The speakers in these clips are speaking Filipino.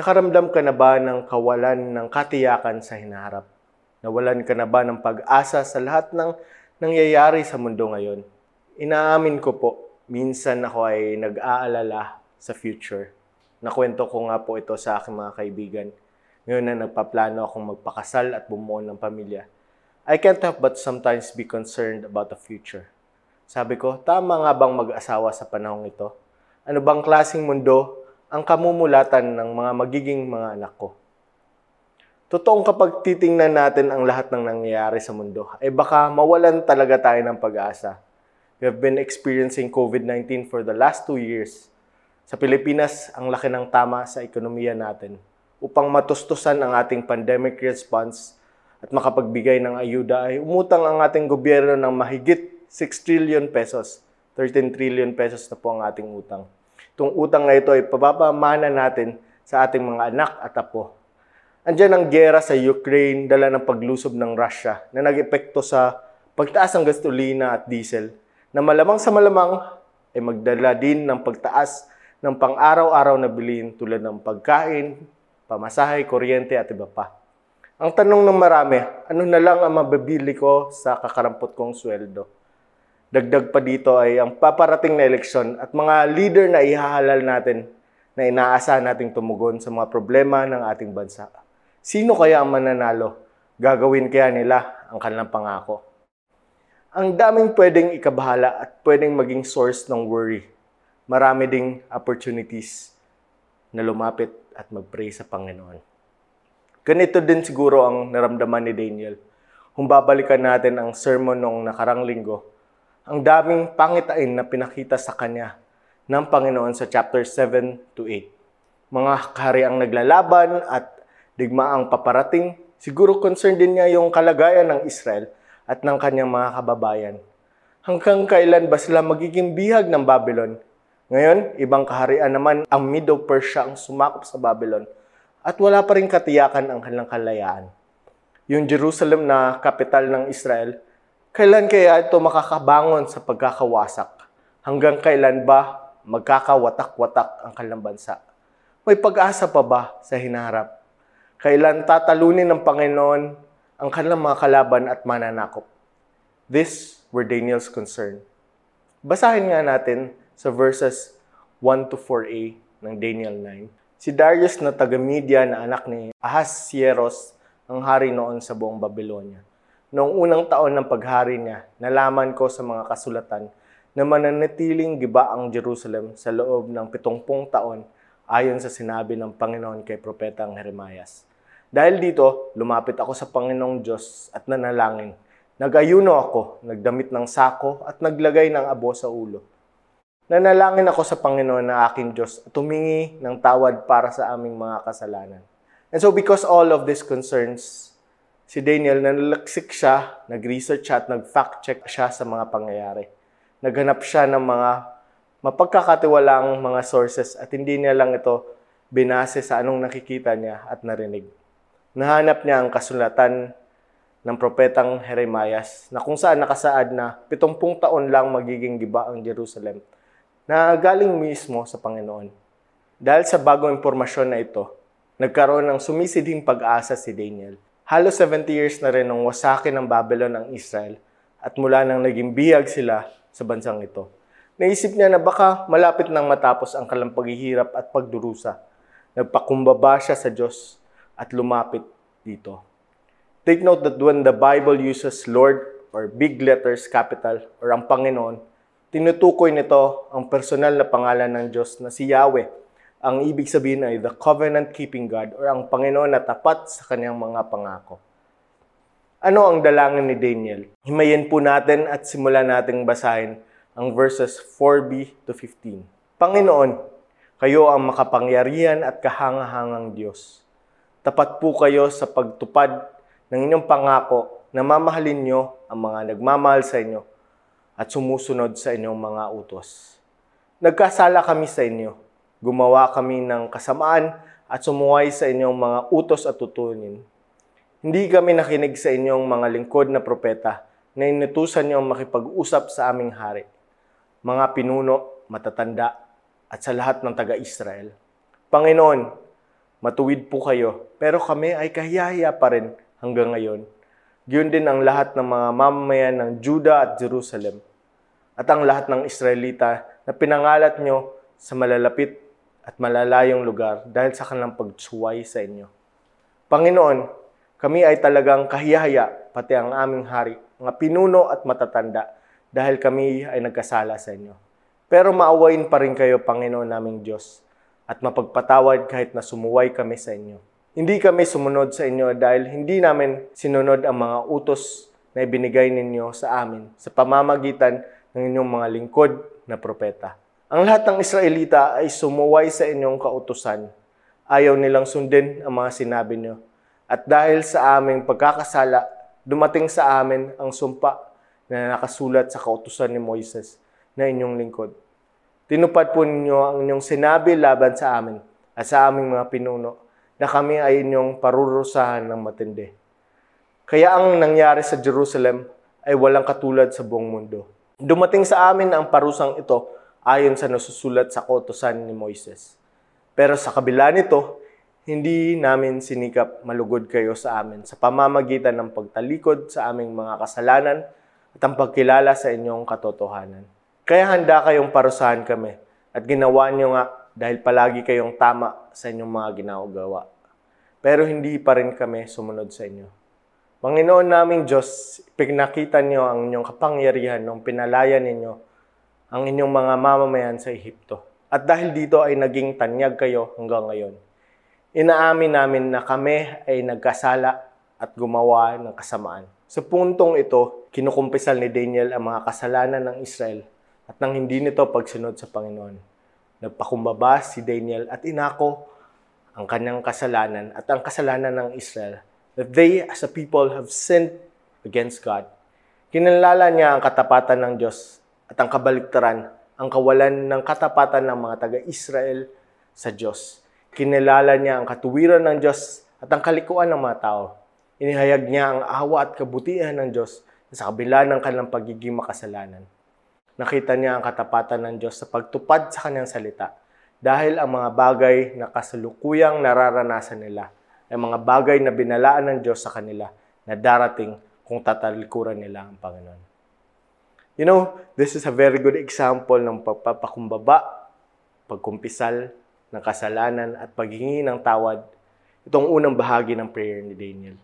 Nakaramdam ka na ba ng kawalan ng katiyakan sa hinaharap? Nawalan ka na ba ng pag-asa sa lahat ng nangyayari sa mundo ngayon? Inaamin ko po, minsan ako ay nag-aalala sa future. Nakwento ko nga po ito sa aking mga kaibigan. Ngayon na nagpaplano akong magpakasal at bumuo ng pamilya. I can't help but sometimes be concerned about the future. Sabi ko, tama nga bang mag-asawa sa panahong ito? Ano bang klasing mundo ang kamumulatan ng mga magiging mga anak ko. Totoong kapag titingnan natin ang lahat ng nangyayari sa mundo, ay baka mawalan talaga tayo ng pag-asa. We have been experiencing COVID-19 for the last two years. Sa Pilipinas, ang laki ng tama sa ekonomiya natin. Upang matustusan ang ating pandemic response at makapagbigay ng ayuda ay umutang ang ating gobyerno ng mahigit 6 trillion pesos. 13 trillion pesos na po ang ating utang. Itong utang na ito ay papapamana natin sa ating mga anak at apo. Andiyan ang gera sa Ukraine dala ng paglusob ng Russia na nag-epekto sa pagtaas ng gasolina at diesel na malamang sa malamang ay magdala din ng pagtaas ng pang-araw-araw na bilhin tulad ng pagkain, pamasahe, kuryente at iba pa. Ang tanong ng marami, ano na lang ang mabibili ko sa kakarampot kong sweldo? Dagdag pa dito ay ang paparating na eleksyon at mga leader na ihahalal natin na inaasahan nating tumugon sa mga problema ng ating bansa. Sino kaya ang mananalo? Gagawin kaya nila ang kanilang pangako? Ang daming pwedeng ikabahala at pwedeng maging source ng worry. Marami ding opportunities na lumapit at mag-pray sa Panginoon. Ganito din siguro ang naramdaman ni Daniel. Kung babalikan natin ang sermon noong nakarang linggo, ang daming pangitain na pinakita sa kanya ng Panginoon sa chapter 7 to 8. Mga kahari ang naglalaban at digmaang paparating. Siguro concerned din niya yung kalagayan ng Israel at ng kanyang mga kababayan. Hanggang kailan ba sila magiging bihag ng Babylon? Ngayon, ibang kaharian naman ang Medo Persia ang sumakop sa Babylon at wala pa rin katiyakan ang kanilang kalayaan. Yung Jerusalem na kapital ng Israel Kailan kaya ito makakabangon sa pagkakawasak? Hanggang kailan ba magkakawatak-watak ang kanilang bansa? May pag-asa pa ba sa hinaharap? Kailan tatalunin ng Panginoon ang kanilang mga kalaban at mananakop? This were Daniel's concern. Basahin nga natin sa verses 1 to 4a ng Daniel 9. Si Darius na taga-Media na anak ni Ahasieros ang hari noon sa buong Babylonia Noong unang taon ng paghari niya, nalaman ko sa mga kasulatan na mananatiling giba ang Jerusalem sa loob ng pitongpong taon ayon sa sinabi ng Panginoon kay Propetang Jeremias. Dahil dito, lumapit ako sa Panginoong Diyos at nanalangin. Nag-ayuno ako, nagdamit ng sako at naglagay ng abo sa ulo. Nanalangin ako sa Panginoon na aking Diyos at tumingi ng tawad para sa aming mga kasalanan. And so because all of these concerns si Daniel, nanalaksik siya, nag-research siya at nag-fact check siya sa mga pangyayari. Naghanap siya ng mga mapagkakatiwalaang mga sources at hindi niya lang ito binase sa anong nakikita niya at narinig. Nahanap niya ang kasulatan ng propetang Jeremias na kung saan nakasaad na 70 taon lang magiging giba ang Jerusalem na galing mismo sa Panginoon. Dahil sa bagong impormasyon na ito, nagkaroon ng sumisidhing pag-asa si Daniel Halos 70 years na rin nung wasakin ng Babylon ang Israel at mula nang naging bihag sila sa bansang ito. Naisip niya na baka malapit nang matapos ang kalang paghihirap at pagdurusa. Nagpakumbaba siya sa Diyos at lumapit dito. Take note that when the Bible uses Lord or big letters capital or ang Panginoon, tinutukoy nito ang personal na pangalan ng Diyos na si Yahweh ang ibig sabihin ay the covenant-keeping God or ang Panginoon na tapat sa kanyang mga pangako. Ano ang dalangin ni Daniel? Himayin po natin at simulan nating basahin ang verses 4b to 15. Panginoon, kayo ang makapangyarihan at kahangahangang Diyos. Tapat po kayo sa pagtupad ng inyong pangako na mamahalin nyo ang mga nagmamahal sa inyo at sumusunod sa inyong mga utos. Nagkasala kami sa inyo Gumawa kami ng kasamaan at sumuway sa inyong mga utos at tutunin. Hindi kami nakinig sa inyong mga lingkod na propeta na inutusan niyong makipag-usap sa aming hari, mga pinuno, matatanda, at sa lahat ng taga-Israel. Panginoon, matuwid po kayo, pero kami ay kahiyahiya pa rin hanggang ngayon. Giyon din ang lahat ng mga mamamayan ng Juda at Jerusalem at ang lahat ng Israelita na pinangalat nyo sa malalapit at malalayong lugar dahil sa kanilang pagsuway sa inyo. Panginoon, kami ay talagang kahiyahaya, pati ang aming hari, mga pinuno at matatanda, dahil kami ay nagkasala sa inyo. Pero maawain pa rin kayo, Panginoon naming Diyos, at mapagpatawad kahit na sumuway kami sa inyo. Hindi kami sumunod sa inyo dahil hindi namin sinunod ang mga utos na ibinigay ninyo sa amin sa pamamagitan ng inyong mga lingkod na propeta. Ang lahat ng Israelita ay sumuway sa inyong kautusan. Ayaw nilang sundin ang mga sinabi niyo. At dahil sa aming pagkakasala, dumating sa amin ang sumpa na nakasulat sa kautusan ni Moises na inyong lingkod. Tinupad po ninyo ang inyong sinabi laban sa amin at sa aming mga pinuno na kami ay inyong parurusahan ng matindi. Kaya ang nangyari sa Jerusalem ay walang katulad sa buong mundo. Dumating sa amin ang parusang ito ayon sa nasusulat sa kautosan ni Moises. Pero sa kabila nito, hindi namin sinikap malugod kayo sa amin sa pamamagitan ng pagtalikod sa aming mga kasalanan at ang pagkilala sa inyong katotohanan. Kaya handa kayong parusahan kami at ginawa niyo nga dahil palagi kayong tama sa inyong mga ginagawa. Pero hindi pa rin kami sumunod sa inyo. Panginoon naming Diyos, pinakita niyo ang inyong kapangyarihan nung pinalaya ninyo ang inyong mga mamamayan sa Ehipto. At dahil dito ay naging tanyag kayo hanggang ngayon. Inaamin namin na kami ay nagkasala at gumawa ng kasamaan. Sa puntong ito, kinukumpisal ni Daniel ang mga kasalanan ng Israel at nang hindi nito pagsunod sa Panginoon. Nagpakumbaba si Daniel at inako ang kanyang kasalanan at ang kasalanan ng Israel that they as a people have sinned against God. Kinalala niya ang katapatan ng Diyos at ang kabaliktaran, ang kawalan ng katapatan ng mga taga-Israel sa Diyos. Kinalala niya ang katuwiran ng Diyos at ang kalikuan ng mga tao. Inihayag niya ang awa at kabutihan ng Diyos sa kabila ng kanilang pagiging makasalanan. Nakita niya ang katapatan ng Diyos sa pagtupad sa kanyang salita dahil ang mga bagay na kasalukuyang nararanasan nila ay mga bagay na binalaan ng Diyos sa kanila na darating kung tatalikuran nila ang Panginoon. You know, this is a very good example ng pagpapakumbaba, pagkumpisal ng kasalanan at paghingi ng tawad. Itong unang bahagi ng prayer ni Daniel.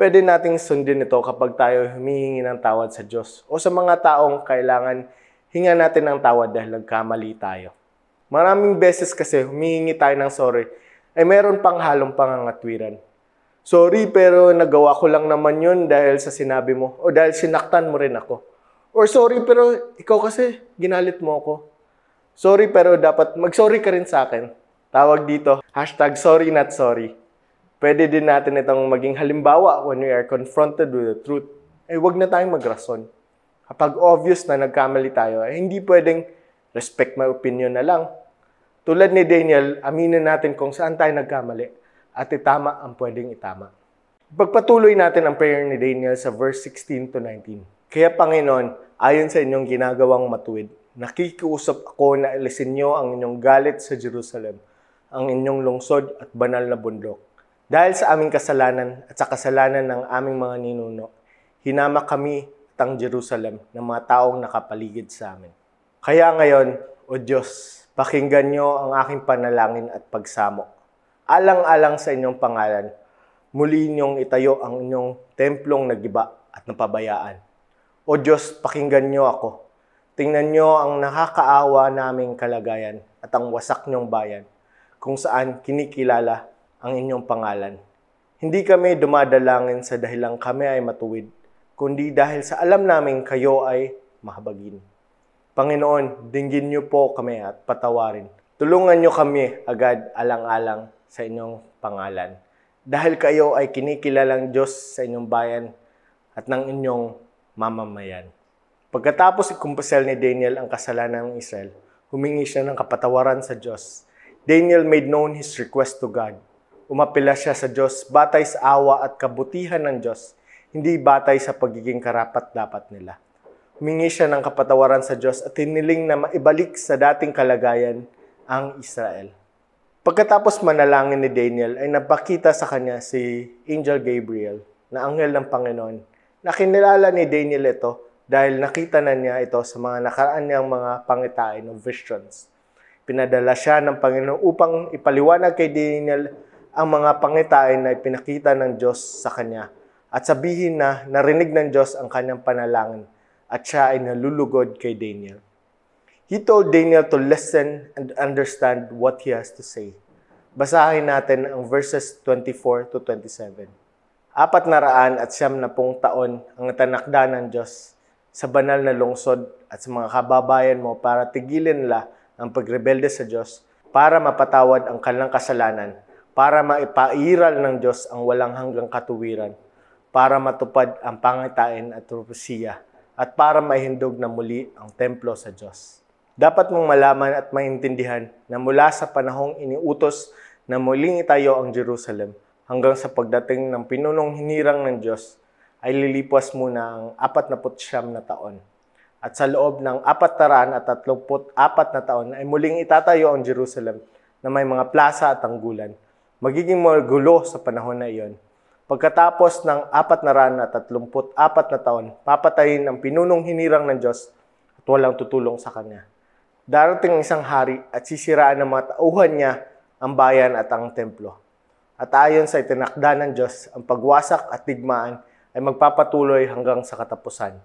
Pwede nating sundin ito kapag tayo humihingi ng tawad sa Diyos o sa mga taong kailangan hinga natin ng tawad dahil nagkamali tayo. Maraming beses kasi humihingi tayo ng sorry ay meron pang halong pangangatwiran. Sorry pero nagawa ko lang naman yun dahil sa sinabi mo o dahil sinaktan mo rin ako. Or sorry pero ikaw kasi ginalit mo ako. Sorry pero dapat mag-sorry ka rin sa akin. Tawag dito, hashtag sorry not sorry. Pwede din natin itong maging halimbawa when we are confronted with the truth. Eh wag na tayong magrason. Kapag obvious na nagkamali tayo, eh hindi pwedeng respect my opinion na lang tulad ni Daniel, aminin natin kung saan tayo nagkamali at itama ang pwedeng itama. Pagpatuloy natin ang prayer ni Daniel sa verse 16 to 19. Kaya Panginoon, ayon sa inyong ginagawang matuwid, nakikiusap ako na alisin niyo ang inyong galit sa Jerusalem, ang inyong lungsod at banal na bundok. Dahil sa aming kasalanan at sa kasalanan ng aming mga ninuno, hinama kami at ang Jerusalem ng mga taong nakapaligid sa amin. Kaya ngayon, O Diyos, Pakinggan niyo ang aking panalangin at pagsamo. Alang-alang sa inyong pangalan, muli niyong itayo ang inyong templong nagiba at napabayaan. O Diyos, pakinggan niyo ako. Tingnan niyo ang nakakaawa naming kalagayan at ang wasak niyong bayan, kung saan kinikilala ang inyong pangalan. Hindi kami dumadalangin sa dahilang kami ay matuwid, kundi dahil sa alam namin kayo ay mahabagin. Panginoon, dinggin niyo po kami at patawarin. Tulungan niyo kami agad alang-alang sa inyong pangalan. Dahil kayo ay kinikilalang Diyos sa inyong bayan at ng inyong mamamayan. Pagkatapos ikumpasel ni Daniel ang kasalanan ng Israel, humingi siya ng kapatawaran sa Diyos. Daniel made known his request to God. Umapila siya sa Diyos batay sa awa at kabutihan ng Diyos, hindi batay sa pagiging karapat-dapat nila. Humingi siya ng kapatawaran sa Diyos at hiniling na maibalik sa dating kalagayan ang Israel. Pagkatapos manalangin ni Daniel ay napakita sa kanya si Angel Gabriel na anghel ng Panginoon. Nakinilala ni Daniel ito dahil nakita na niya ito sa mga nakaraan niyang mga pangitain o visions. Pinadala siya ng Panginoon upang ipaliwanag kay Daniel ang mga pangitain na ipinakita ng Diyos sa kanya at sabihin na narinig ng Diyos ang kanyang panalangin at siya ay nalulugod kay Daniel. He told Daniel to listen and understand what he has to say. Basahin natin ang verses 24 to 27. Apat na raan at siyam na pung taon ang tanakda ng Diyos sa banal na lungsod at sa mga kababayan mo para tigilin nila ang pagrebelde sa Diyos, para mapatawad ang kanilang kasalanan, para maipairal ng Diyos ang walang hanggang katuwiran, para matupad ang pangitain at propesiya, at para mahindog na muli ang templo sa Diyos. Dapat mong malaman at maintindihan na mula sa panahong iniutos na muling itayo ang Jerusalem hanggang sa pagdating ng pinunong hinirang ng Diyos ay lilipas muna ang 49 na taon. At sa loob ng 434 na taon ay muling itatayo ang Jerusalem na may mga plaza at tanggulan. Magiging magulo sa panahon na iyon. Pagkatapos ng 434 na taon, papatayin ang pinunong hinirang ng Diyos at walang tutulong sa Kanya darating isang hari at sisiraan ng mga tauhan niya ang bayan at ang templo. At ayon sa itinakda ng Diyos, ang pagwasak at digmaan ay magpapatuloy hanggang sa katapusan.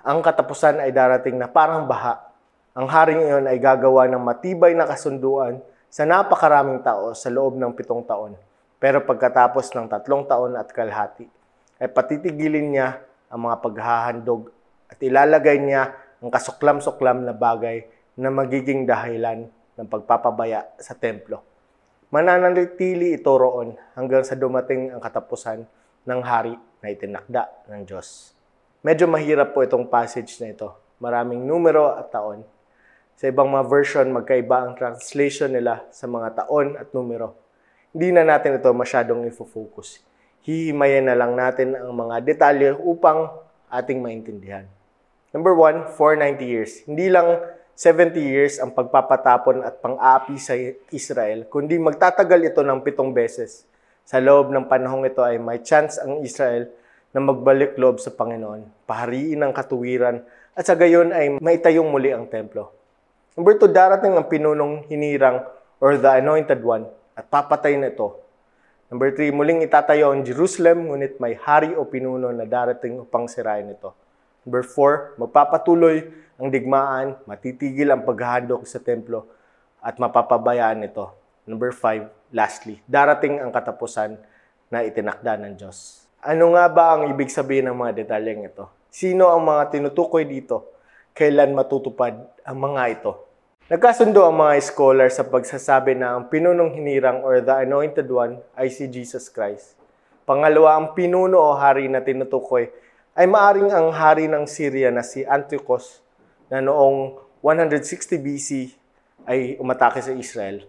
Ang katapusan ay darating na parang baha. Ang haring iyon ay gagawa ng matibay na kasunduan sa napakaraming tao sa loob ng pitong taon. Pero pagkatapos ng tatlong taon at kalahati, ay patitigilin niya ang mga paghahandog at ilalagay niya ang kasuklam-suklam na bagay na magiging dahilan ng pagpapabaya sa templo. Mananatili ito roon hanggang sa dumating ang katapusan ng hari na itinakda ng Diyos. Medyo mahirap po itong passage na ito. Maraming numero at taon. Sa ibang mga version, magkaiba ang translation nila sa mga taon at numero. Hindi na natin ito masyadong ifo-focus. Hihimayin na lang natin ang mga detalye upang ating maintindihan. Number one, 490 years. Hindi lang 70 years ang pagpapatapon at pang-aapi sa Israel, kundi magtatagal ito ng pitong beses. Sa loob ng panahong ito ay may chance ang Israel na magbalik loob sa Panginoon, pahariin ang katuwiran, at sa gayon ay maitayong muli ang templo. Number 2, darating ang pinunong hinirang or the anointed one at papatay na ito. Number 3, muling itatayo ang Jerusalem, ngunit may hari o pinuno na darating upang sirain ito. Number 4, magpapatuloy ang digmaan, matitigil ang paghahandok sa templo, at mapapabayaan ito. Number five, lastly, darating ang katapusan na itinakda ng Diyos. Ano nga ba ang ibig sabihin ng mga detalyeng ito? Sino ang mga tinutukoy dito? Kailan matutupad ang mga ito? Nagkasundo ang mga scholar sa pagsasabi na ang pinunong hinirang or the anointed one ay si Jesus Christ. Pangalawa, ang pinuno o hari na tinutukoy ay maaring ang hari ng Syria na si Antiochus na noong 160 BC ay umatake sa Israel.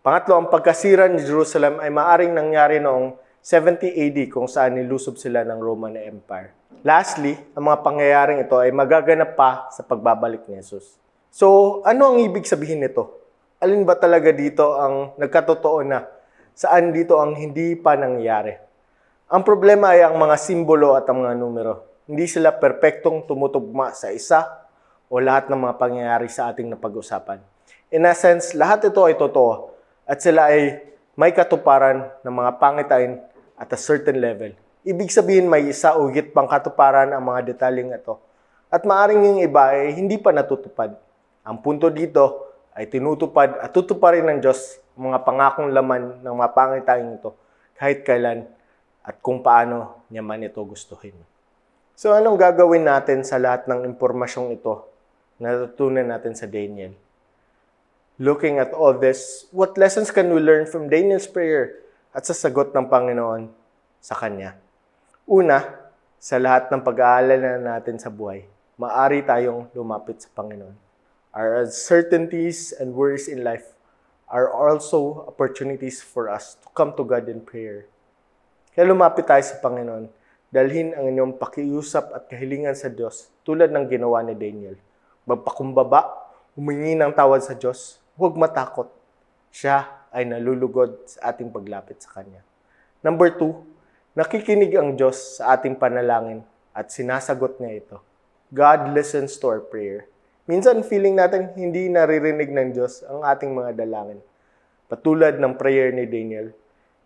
Pangatlo, ang pagkasira ni Jerusalem ay maaring nangyari noong 70 AD kung saan nilusob sila ng Roman Empire. Lastly, ang mga pangyayaring ito ay magaganap pa sa pagbabalik ni Jesus. So, ano ang ibig sabihin nito? Alin ba talaga dito ang nagkatotoo na? Saan dito ang hindi pa nangyari? Ang problema ay ang mga simbolo at ang mga numero. Hindi sila perpektong tumutugma sa isa o lahat ng mga pangyayari sa ating napag-usapan. In essence, lahat ito ay totoo at sila ay may katuparan ng mga pangitain at a certain level. Ibig sabihin may isa o higit pang katuparan ang mga detalyeng ito. At maaring yung iba ay hindi pa natutupad. Ang punto dito ay tinutupad at tutuparin ng Diyos mga pangakong laman ng mga pangitain ito kahit kailan at kung paano niya man ito gustuhin. So anong gagawin natin sa lahat ng impormasyong ito natutunan natin sa Daniel. Looking at all this, what lessons can we learn from Daniel's prayer at sa sagot ng Panginoon sa kanya? Una, sa lahat ng pag-aalala natin sa buhay, maari tayong lumapit sa Panginoon. Our uncertainties and worries in life are also opportunities for us to come to God in prayer. Kaya lumapit tayo sa Panginoon, dalhin ang inyong pakiusap at kahilingan sa Diyos tulad ng ginawa ni Daniel magpakumbaba, humingi ng tawad sa Diyos, huwag matakot. Siya ay nalulugod sa ating paglapit sa Kanya. Number two, nakikinig ang Diyos sa ating panalangin at sinasagot niya ito. God listens to our prayer. Minsan feeling natin hindi naririnig ng Diyos ang ating mga dalangin. Patulad ng prayer ni Daniel,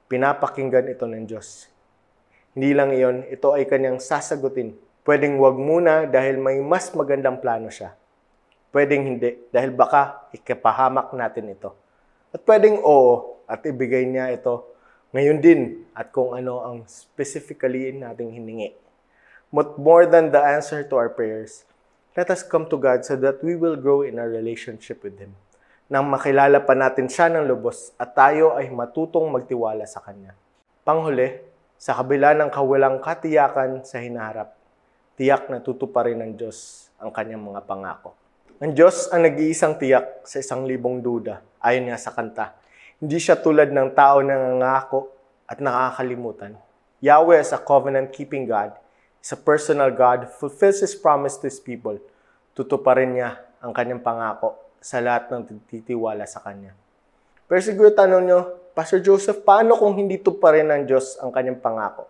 pinapakinggan ito ng Diyos. Hindi lang iyon, ito ay kanyang sasagutin. Pwedeng wag muna dahil may mas magandang plano siya. Pwedeng hindi dahil baka ikapahamak natin ito. At pwedeng oo at ibigay niya ito ngayon din at kung ano ang specifically nating hiningi. But more than the answer to our prayers, let us come to God so that we will grow in our relationship with Him. Nang makilala pa natin siya ng lubos at tayo ay matutong magtiwala sa Kanya. Panghuli, sa kabila ng kawalang katiyakan sa hinaharap, tiyak na tutuparin ng Diyos ang kanyang mga pangako. Ang Diyos ang nag-iisang tiyak sa isang libong duda, ayon nga sa kanta. Hindi siya tulad ng tao na nangangako at nakakalimutan. Yahweh is a covenant-keeping God is a personal God, fulfills His promise to His people. Tutuparin niya ang kanyang pangako sa lahat ng titiwala sa Kanya. Pero siguro tanong nyo, Pastor Joseph, paano kung hindi tuparin ng Diyos ang kanyang pangako?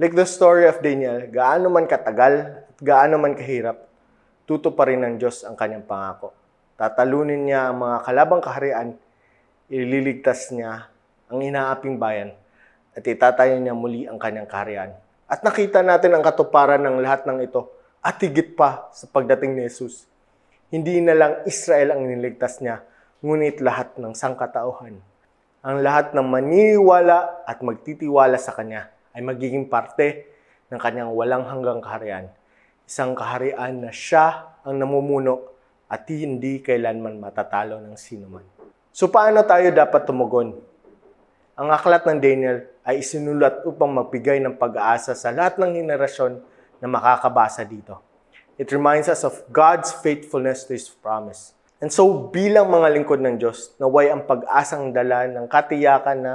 Like the story of Daniel, gaano man katagal at gaano man kahirap, tutuparin ng Diyos ang kanyang pangako. Tatalunin niya ang mga kalabang kaharian, ililigtas niya ang inaaping bayan, at itatayo niya muli ang kanyang kaharian. At nakita natin ang katuparan ng lahat ng ito at higit pa sa pagdating ni Jesus. Hindi na lang Israel ang niligtas niya, ngunit lahat ng sangkatauhan. Ang lahat ng maniniwala at magtitiwala sa Kanya ay magiging parte ng Kanyang walang hanggang kaharian. Isang kaharian na Siya ang namumuno at hindi kailanman matatalo ng sinuman. So paano tayo dapat tumugon? Ang aklat ng Daniel ay isinulat upang magbigay ng pag-aasa sa lahat ng henerasyon na makakabasa dito. It reminds us of God's faithfulness to His promise. And so, bilang mga lingkod ng Diyos, naway ang pag-asang dala ng katiyakan na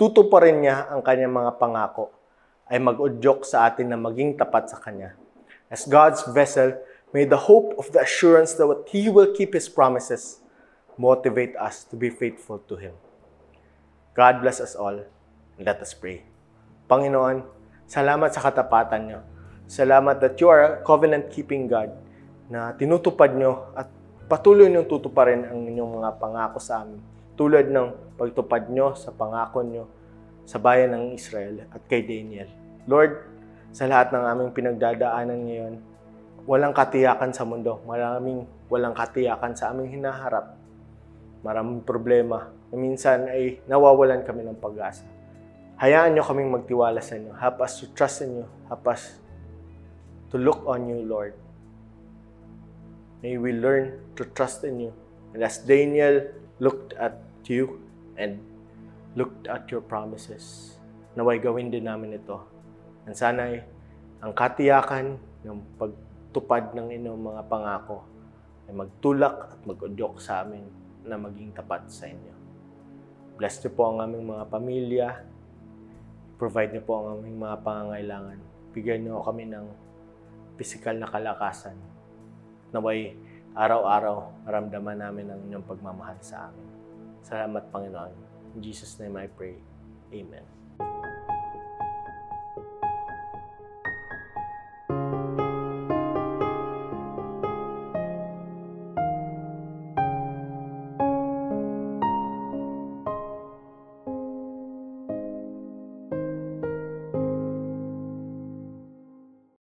tutuparin niya ang kanyang mga pangako ay mag-udyok sa atin na maging tapat sa Kanya. As God's vessel, may the hope of the assurance that He will keep His promises motivate us to be faithful to Him. God bless us all. Let us pray. Panginoon, salamat sa katapatan niyo. Salamat that you are a covenant-keeping God na tinutupad niyo at patuloy niyong tutuparin ang inyong mga pangako sa amin. Tulad ng pagtupad niyo sa pangako niyo sa bayan ng Israel at kay Daniel. Lord, sa lahat ng aming pinagdadaanan ngayon, walang katiyakan sa mundo. Maraming walang katiyakan sa aming hinaharap. Maraming problema na minsan ay nawawalan kami ng pag-asa. Hayaan niyo kaming magtiwala sa inyo. Help us to trust in you. Help us to look on you, Lord. May we learn to trust in you. And as Daniel looked at you and looked at your promises, naway gawin din namin ito. And sana'y ang katiyakan ng pagtupad ng inyong mga pangako ay magtulak at mag-udyok sa amin na maging tapat sa inyo. Bless niyo po ang aming mga pamilya. Provide niyo po ang aming mga pangangailangan. Bigyan niyo kami ng pisikal na kalakasan. Naway araw-araw maramdaman namin ang inyong pagmamahal sa amin. Salamat Panginoon. In Jesus' name I pray. Amen.